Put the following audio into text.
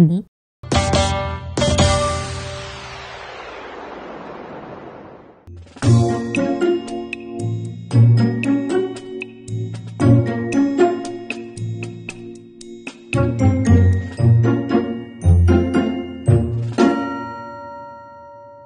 you